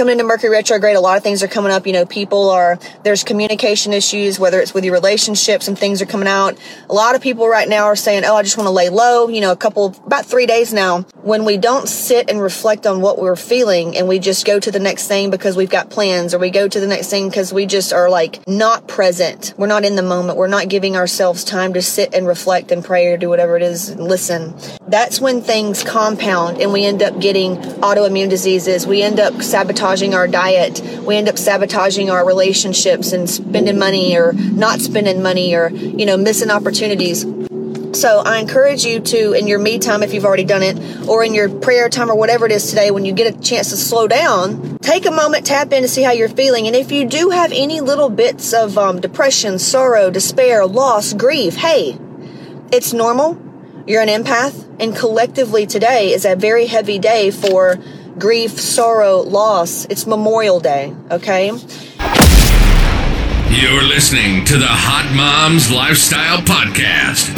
coming into Mercury retrograde, a lot of things are coming up. You know, people are, there's communication issues, whether it's with your relationships and things are coming out. A lot of people right now are saying, Oh, I just want to lay low. You know, a couple, about three days now. When we don't sit and reflect on what we're feeling and we just go to the next thing because we've got plans or we go to the next thing because we just are like not present. We're not in the moment. We're not giving ourselves time to sit and reflect and pray or do whatever it is and listen. That's when things compound and we end up getting autoimmune diseases. We end up sabotaging our diet. We end up sabotaging our relationships and spending money or not spending money or, you know, missing opportunities. So I encourage you to, in your me time, if you've already done it, or in your prayer time or whatever it is today, when you get a chance to slow down, take a moment, tap in to see how you're feeling. And if you do have any little bits of um, depression, sorrow, despair, loss, grief, hey, it's normal. You're an empath. And collectively today is a very heavy day for grief, sorrow, loss. It's Memorial Day, okay? You're listening to the Hot Moms Lifestyle Podcast.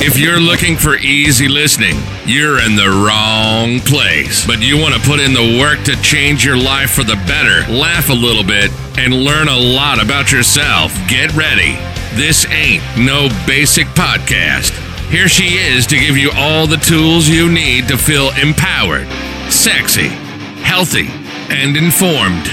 If you're looking for easy listening, you're in the wrong place. But you want to put in the work to change your life for the better, laugh a little bit, and learn a lot about yourself. Get ready. This ain't no basic podcast. Here she is to give you all the tools you need to feel empowered, sexy, healthy, and informed.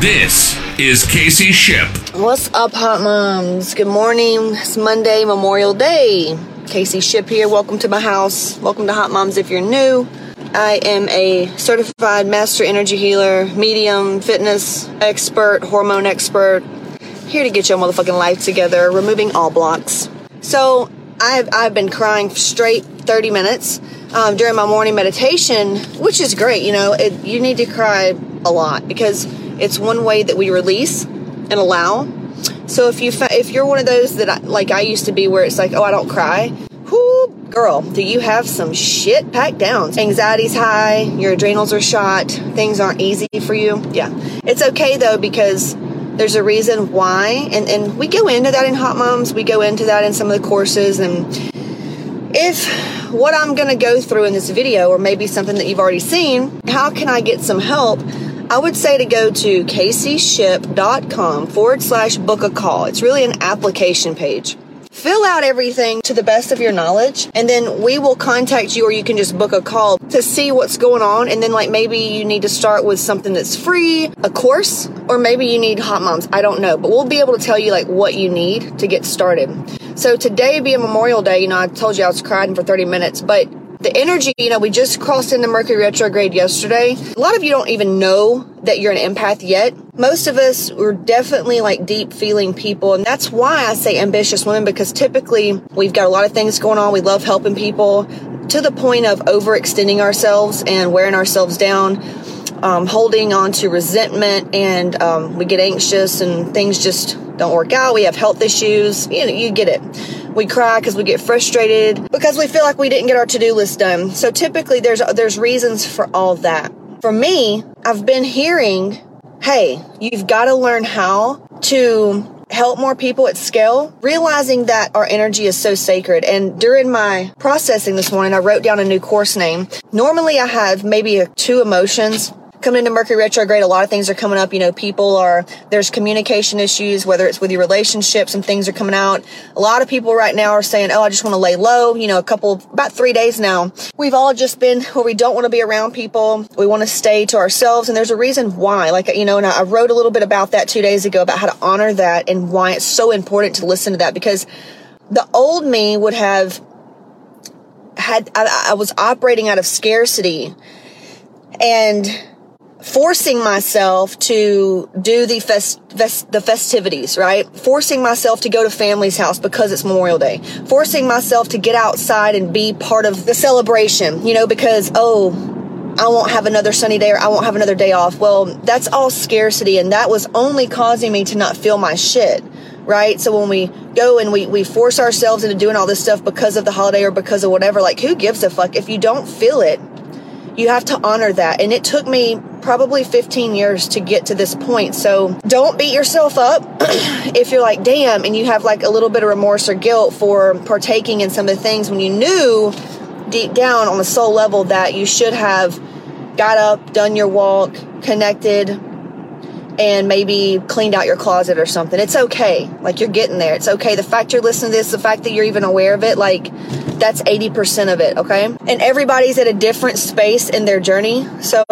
This is Casey Shipp. What's up, hot moms? Good morning. It's Monday, Memorial Day. Casey Shipp here. Welcome to my house. Welcome to Hot Moms if you're new. I am a certified master energy healer, medium, fitness expert, hormone expert. Here to get your motherfucking life together, removing all blocks. So, I've, I've been crying straight 30 minutes um, during my morning meditation, which is great. You know, it, you need to cry a lot because it's one way that we release and allow. So if you if you're one of those that I, like I used to be, where it's like, oh, I don't cry. Whoo, girl, do you have some shit packed down? Anxiety's high, your adrenals are shot, things aren't easy for you. Yeah, it's okay though because there's a reason why, and and we go into that in Hot Moms. We go into that in some of the courses, and if what I'm going to go through in this video, or maybe something that you've already seen, how can I get some help? I would say to go to caseyshipp.com forward slash book a call. It's really an application page. Fill out everything to the best of your knowledge, and then we will contact you, or you can just book a call to see what's going on. And then, like, maybe you need to start with something that's free, a course, or maybe you need hot moms. I don't know, but we'll be able to tell you, like, what you need to get started. So, today being Memorial Day, you know, I told you I was crying for 30 minutes, but the energy, you know, we just crossed into Mercury retrograde yesterday. A lot of you don't even know that you're an empath yet. Most of us were definitely like deep feeling people. And that's why I say ambitious women because typically we've got a lot of things going on. We love helping people to the point of overextending ourselves and wearing ourselves down. Um, holding on to resentment and um, we get anxious and things just don't work out. We have health issues. You know, you get it. We cry because we get frustrated because we feel like we didn't get our to-do list done. So typically there's there's reasons for all that. For me, I've been hearing, "Hey, you've got to learn how to help more people at scale, realizing that our energy is so sacred. And during my processing this morning, I wrote down a new course name. Normally I have maybe two emotions coming into Mercury retrograde, a lot of things are coming up. You know, people are, there's communication issues, whether it's with your relationships and things are coming out. A lot of people right now are saying, Oh, I just want to lay low. You know, a couple, about three days now. We've all just been where we don't want to be around people. We want to stay to ourselves. And there's a reason why, like, you know, and I wrote a little bit about that two days ago about how to honor that and why it's so important to listen to that because the old me would have had, I, I was operating out of scarcity and forcing myself to do the fest, fest, the festivities, right? Forcing myself to go to family's house because it's Memorial Day. Forcing myself to get outside and be part of the celebration, you know, because oh, I won't have another sunny day or I won't have another day off. Well, that's all scarcity and that was only causing me to not feel my shit. Right. So when we go and we, we force ourselves into doing all this stuff because of the holiday or because of whatever, like who gives a fuck? If you don't feel it, you have to honor that. And it took me probably 15 years to get to this point. So don't beat yourself up if you're like, damn, and you have like a little bit of remorse or guilt for partaking in some of the things when you knew deep down on the soul level that you should have got up, done your walk, connected, and maybe cleaned out your closet or something. It's okay. Like you're getting there. It's okay. The fact you're listening to this, the fact that you're even aware of it, like that's 80% of it, okay? And everybody's at a different space in their journey. So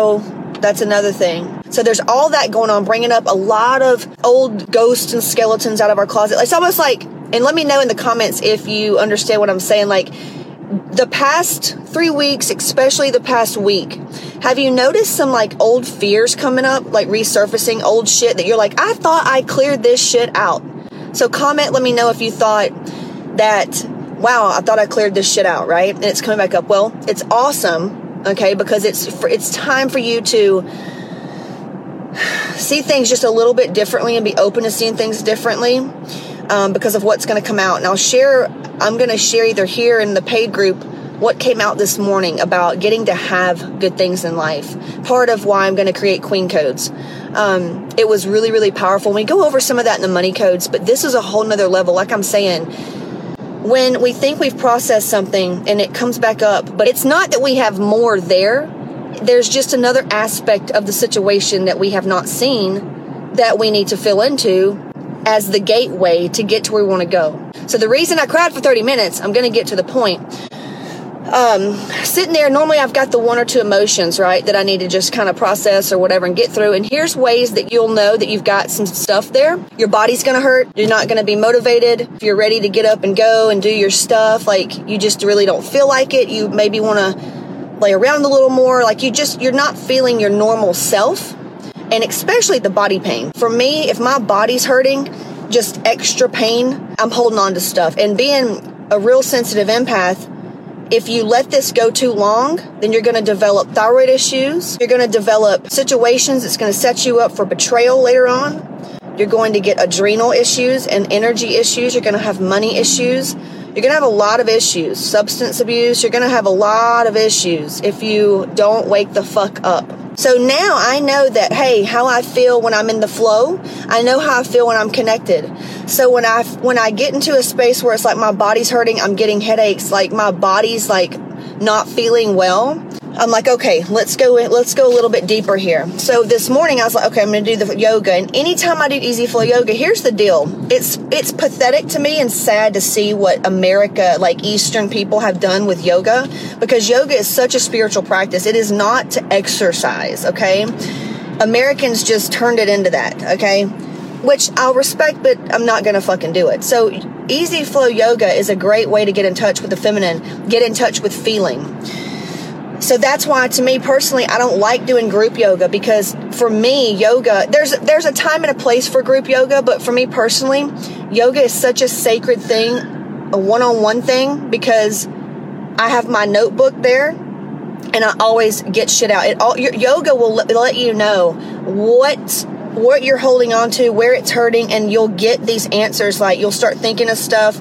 that's another thing. So there's all that going on, bringing up a lot of old ghosts and skeletons out of our closet. It's almost like, and let me know in the comments if you understand what I'm saying. Like, the past three weeks, especially the past week, have you noticed some like old fears coming up, like resurfacing old shit that you're like, I thought I cleared this shit out? So comment, let me know if you thought that, wow, I thought I cleared this shit out, right? And it's coming back up. Well, it's awesome, okay, because it's for, it's time for you to see things just a little bit differently and be open to seeing things differently um, because of what's going to come out. And I'll share, I'm going to share either here in the paid group what came out this morning about getting to have good things in life. Part of why I'm going to create Queen Codes. Um, it was really, really powerful. We go over some of that in the money codes, but this is a whole nother level. Like I'm saying, when we think we've processed something and it comes back up, but it's not that we have more there. There's just another aspect of the situation that we have not seen that we need to fill into as the gateway to get to where we want to go. So the reason I cried for 30 minutes, I'm going to get to the point um, sitting there, normally I've got the one or two emotions, right, that I need to just kind of process or whatever and get through. And here's ways that you'll know that you've got some stuff there. Your body's going to hurt. You're not going to be motivated. If you're ready to get up and go and do your stuff, like you just really don't feel like it. You maybe want to lay around a little more. Like you just, you're not feeling your normal self. And especially the body pain. For me, if my body's hurting, just extra pain, I'm holding on to stuff. And being a real sensitive empath, if you let this go too long, then you're going to develop thyroid issues. You're going to develop situations that's going to set you up for betrayal later on. You're going to get adrenal issues and energy issues. You're going to have money issues. You're going to have a lot of issues. Substance abuse. You're going to have a lot of issues if you don't wake the fuck up. So now I know that, hey, how I feel when I'm in the flow, I know how I feel when I'm connected. So when I, when I get into a space where it's like my body's hurting, I'm getting headaches, like my body's like not feeling well, I'm like, okay, let's go let's go a little bit deeper here. So this morning I was like, okay, I'm gonna do the yoga. And anytime I do easy flow yoga, here's the deal. It's it's pathetic to me and sad to see what America, like Eastern people have done with yoga, because yoga is such a spiritual practice. It is not to exercise, okay? Americans just turned it into that, okay? Which I'll respect, but I'm not gonna fucking do it. So easy flow yoga is a great way to get in touch with the feminine, get in touch with feeling so that's why to me personally I don't like doing group yoga because for me yoga there's there's a time and a place for group yoga but for me personally yoga is such a sacred thing a one-on-one thing because I have my notebook there and I always get shit out. It all your yoga will let, let you know what what you're holding on to, where it's hurting and you'll get these answers like you'll start thinking of stuff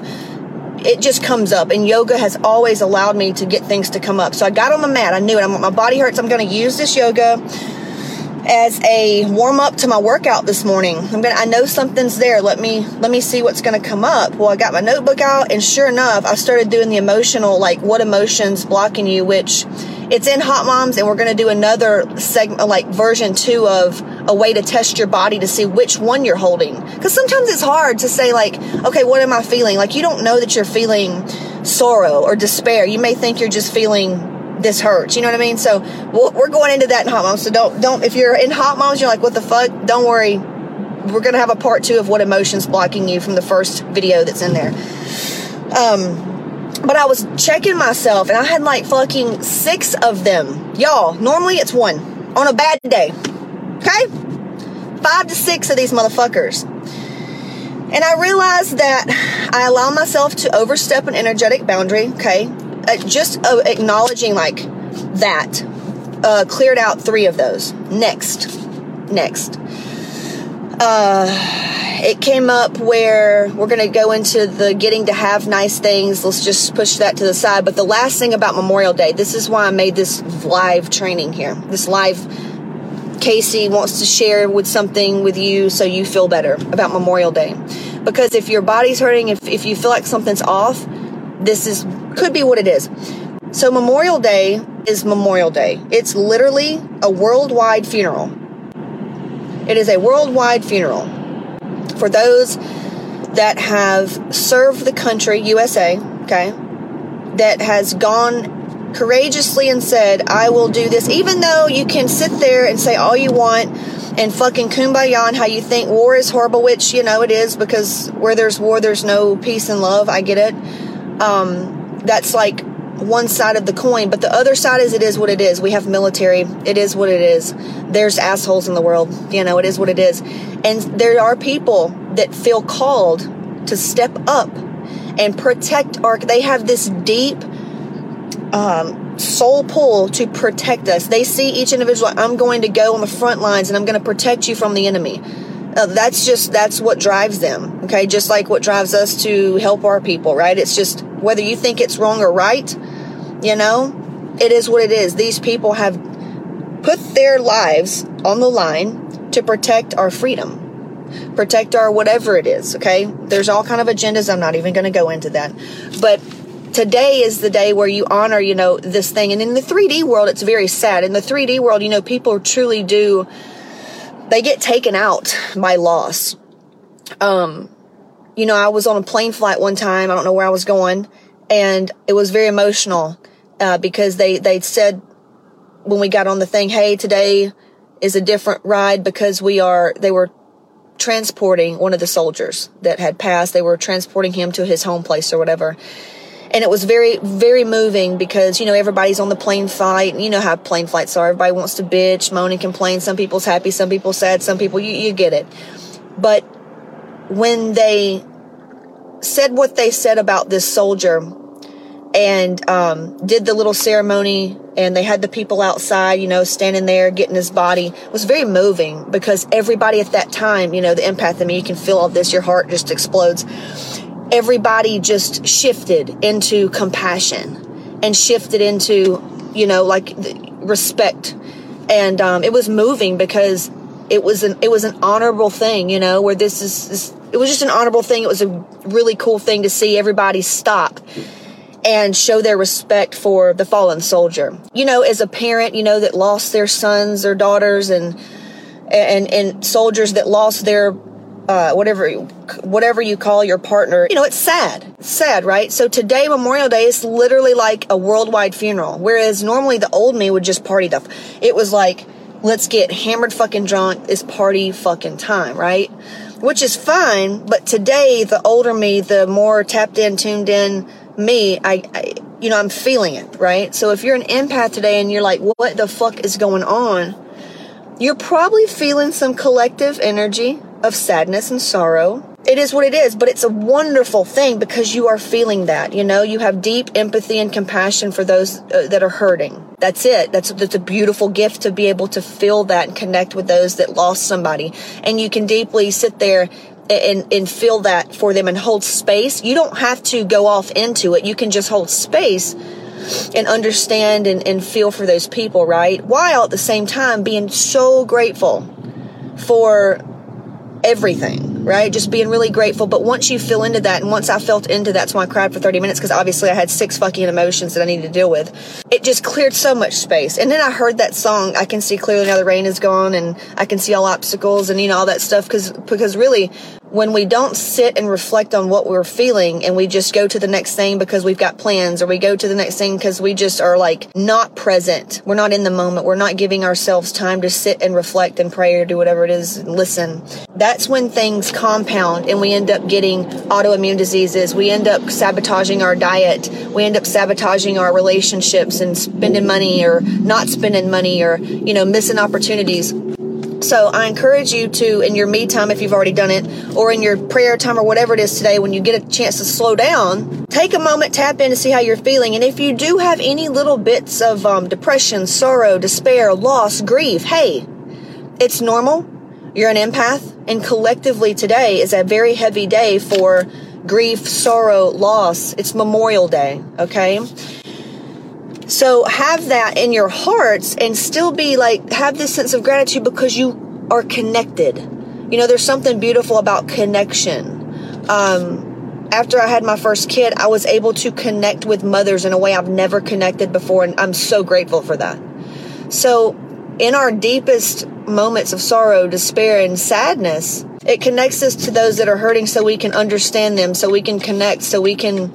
it just comes up and yoga has always allowed me to get things to come up. So i got on the mat. I knew it. I'm, my body hurts. I'm going to use this yoga as a warm up to my workout this morning. I'm to i know something's there. Let me let me see what's going to come up. Well i got my notebook out and sure enough i started doing the emotional like what emotions blocking you which it's in hot moms and we're going to do another segment like version two of a way to test your body to see which one you're holding. Because sometimes it's hard to say, like, okay, what am I feeling? Like, you don't know that you're feeling sorrow or despair. You may think you're just feeling this hurts. You know what I mean? So we're going into that in hot moms. So don't, don't, if you're in hot moms, you're like, what the fuck? Don't worry. We're to have a part two of what emotions blocking you from the first video that's in there. Um, but I was checking myself and I had like fucking six of them. Y'all, normally it's one on a bad day. Okay? Five to six of these motherfuckers. And I realized that I allow myself to overstep an energetic boundary, okay? Uh, just uh, acknowledging like that. Uh, cleared out three of those. Next. Next. Uh, it came up where we're going to go into the getting to have nice things. Let's just push that to the side. But the last thing about Memorial Day, this is why I made this live training here, this live Casey wants to share with something with you so you feel better about Memorial Day. Because if your body's hurting, if, if you feel like something's off, this is could be what it is. So Memorial Day is Memorial Day. It's literally a worldwide funeral. It is a worldwide funeral for those that have served the country, USA, okay, that has gone courageously and said, I will do this, even though you can sit there and say all you want and fucking kumbaya and how you think war is horrible, which, you know, it is because where there's war, there's no peace and love. I get it. Um, that's like one side of the coin, but the other side is it is what it is. We have military. It is what it is. There's assholes in the world. You know, it is what it is. And there are people that feel called to step up and protect our, they have this deep, um, soul pull to protect us. They see each individual, I'm going to go on the front lines and I'm going to protect you from the enemy. Uh, that's just, that's what drives them. Okay. Just like what drives us to help our people, right? It's just whether you think it's wrong or right, you know, it is what it is. These people have put their lives on the line to protect our freedom, protect our whatever it is. Okay. There's all kind of agendas. I'm not even going to go into that, but today is the day where you honor, you know, this thing. And in the 3D world, it's very sad. In the 3D world, you know, people truly do, they get taken out by loss. Um, you know, I was on a plane flight one time. I don't know where I was going and it was very emotional, uh, because they, they said when we got on the thing, Hey, today is a different ride because we are, they were transporting one of the soldiers that had passed. They were transporting him to his home place or whatever and it was very very moving because you know everybody's on the plane flight you know how plane flights are. Everybody wants to bitch moan and complain. Some people's happy some people sad some people you, you get it. But when they said what they said about this soldier and um, did the little ceremony and they had the people outside you know standing there getting his body it was very moving because everybody at that time you know the empath in me you can feel all this your heart just explodes everybody just shifted into compassion and shifted into, you know, like respect. And um, it was moving because it was an it was an honorable thing, you know, where this is this, it was just an honorable thing. It was a really cool thing to see everybody stop and show their respect for the fallen soldier. You know, as a parent, you know that lost their sons or daughters and and and soldiers that lost their uh, whatever whatever you call your partner you know it's sad. Sad right? So today memorial day is literally like a worldwide funeral whereas normally the old me would just party the it was like let's get hammered fucking drunk. It's party fucking time right? Which is fine but today the older me the more tapped in tuned in me I, I you know i'm feeling it right? So if you're an empath today and you're like what the fuck is going on? You're probably feeling some collective energy of sadness and sorrow. It is what it is, but it's a wonderful thing because you are feeling that. You know, you have deep empathy and compassion for those uh, that are hurting. That's it. That's that's a beautiful gift to be able to feel that and connect with those that lost somebody. And you can deeply sit there and, and feel that for them and hold space. You don't have to go off into it. You can just hold space and understand and, and feel for those people, right? While at the same time being so grateful for everything, right? Just being really grateful. But once you feel into that, and once I felt into that, that's why I cried for 30 minutes because obviously I had six fucking emotions that I needed to deal with. It just cleared so much space. And then I heard that song, I can see clearly now the rain is gone and I can see all obstacles and you know all that stuff because because really when we don't sit and reflect on what we're feeling and we just go to the next thing because we've got plans or we go to the next thing because we just are like not present. We're not in the moment. We're not giving ourselves time to sit and reflect and pray or do whatever it is and listen. That's when things compound and we end up getting autoimmune diseases. We end up sabotaging our diet. We end up sabotaging our relationships and spending money or not spending money or, you know, missing opportunities. So I encourage you to, in your me time, if you've already done it, or in your prayer time or whatever it is today, when you get a chance to slow down, take a moment, tap in to see how you're feeling. And if you do have any little bits of um, depression, sorrow, despair, loss, grief, hey, it's normal. You're an empath. And collectively today is a very heavy day for grief, sorrow, loss. It's Memorial Day, okay? So have that in your hearts and still be like, have this sense of gratitude because you are connected. You know, there's something beautiful about connection. Um, after I had my first kid, I was able to connect with mothers in a way I've never connected before, and I'm so grateful for that. So, in our deepest moments of sorrow, despair, and sadness, it connects us to those that are hurting so we can understand them, so we can connect, so we can,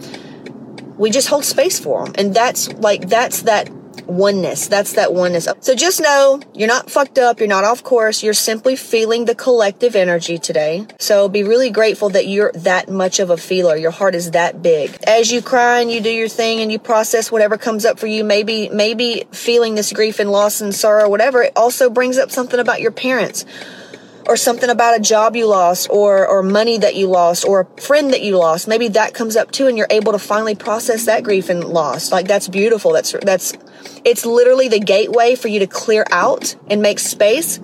we just hold space for them. And that's like, that's that oneness. That's that oneness. So just know you're not fucked up. You're not off course. You're simply feeling the collective energy today. So be really grateful that you're that much of a feeler. Your heart is that big. As you cry and you do your thing and you process whatever comes up for you, maybe, maybe feeling this grief and loss and sorrow, whatever, it also brings up something about your parents or something about a job you lost or or money that you lost or a friend that you lost maybe that comes up too and you're able to finally process that grief and loss like that's beautiful that's that's it's literally the gateway for you to clear out and make space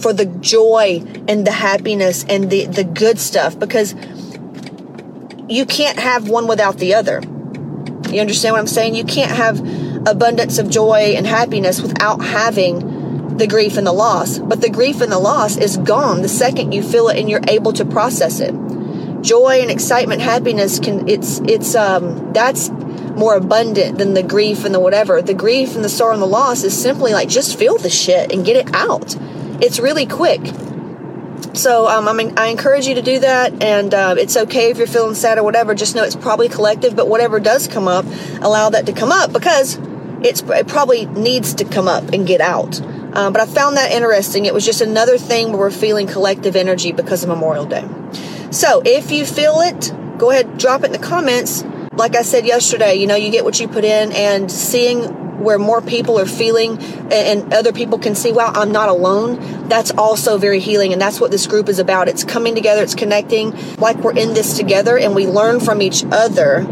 for the joy and the happiness and the, the good stuff because you can't have one without the other. You understand what I'm saying? You can't have abundance of joy and happiness without having the grief and the loss. But the grief and the loss is gone the second you feel it and you're able to process it. Joy and excitement, happiness can it's it's um that's more abundant than the grief and the whatever. The grief and the sorrow and the loss is simply like just feel the shit and get it out. It's really quick. So um, I mean, I encourage you to do that, and uh, it's okay if you're feeling sad or whatever. Just know it's probably collective, but whatever does come up, allow that to come up because it's it probably needs to come up and get out. Uh, but I found that interesting. It was just another thing where we're feeling collective energy because of Memorial Day. So if you feel it, go ahead, drop it in the comments like I said yesterday, you know, you get what you put in and seeing where more people are feeling and other people can see, wow, I'm not alone. That's also very healing. And that's what this group is about. It's coming together, it's connecting like we're in this together and we learn from each other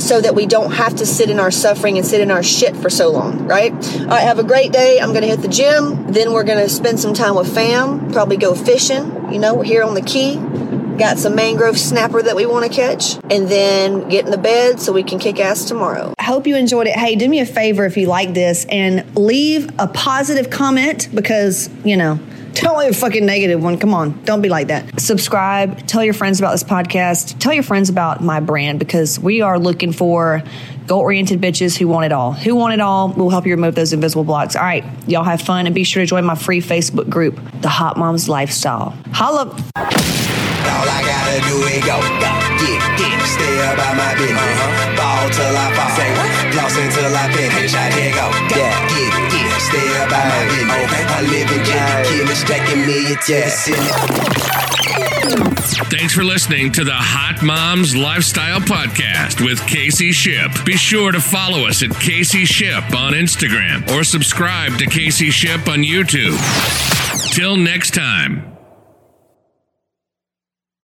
so that we don't have to sit in our suffering and sit in our shit for so long, right? All right, have a great day. I'm going to hit the gym. Then we're going to spend some time with fam, probably go fishing, you know, here on the key got some mangrove snapper that we want to catch, and then get in the bed so we can kick ass tomorrow. I hope you enjoyed it. Hey, do me a favor if you like this and leave a positive comment because, you know, don't leave a fucking negative one. Come on. Don't be like that. Subscribe. Tell your friends about this podcast. Tell your friends about my brand because we are looking for goal oriented bitches who want it all. Who want it all? We'll help you remove those invisible blocks. All right. Y'all have fun and be sure to join my free Facebook group, The Hot Moms Lifestyle. Holla. All I gotta do is go, go, get, get, stay about my business. Uh-huh. Ball till I fall, say what? Floss until I finish. I here go, go, yeah. get, get, stay about my business. Okay. I live in Jimmy Kimmel, stacking million to the ceiling. Thanks for listening to the Hot Moms Lifestyle Podcast with Casey Shipp. Be sure to follow us at Casey Shipp on Instagram or subscribe to Casey Shipp on YouTube. Till next time.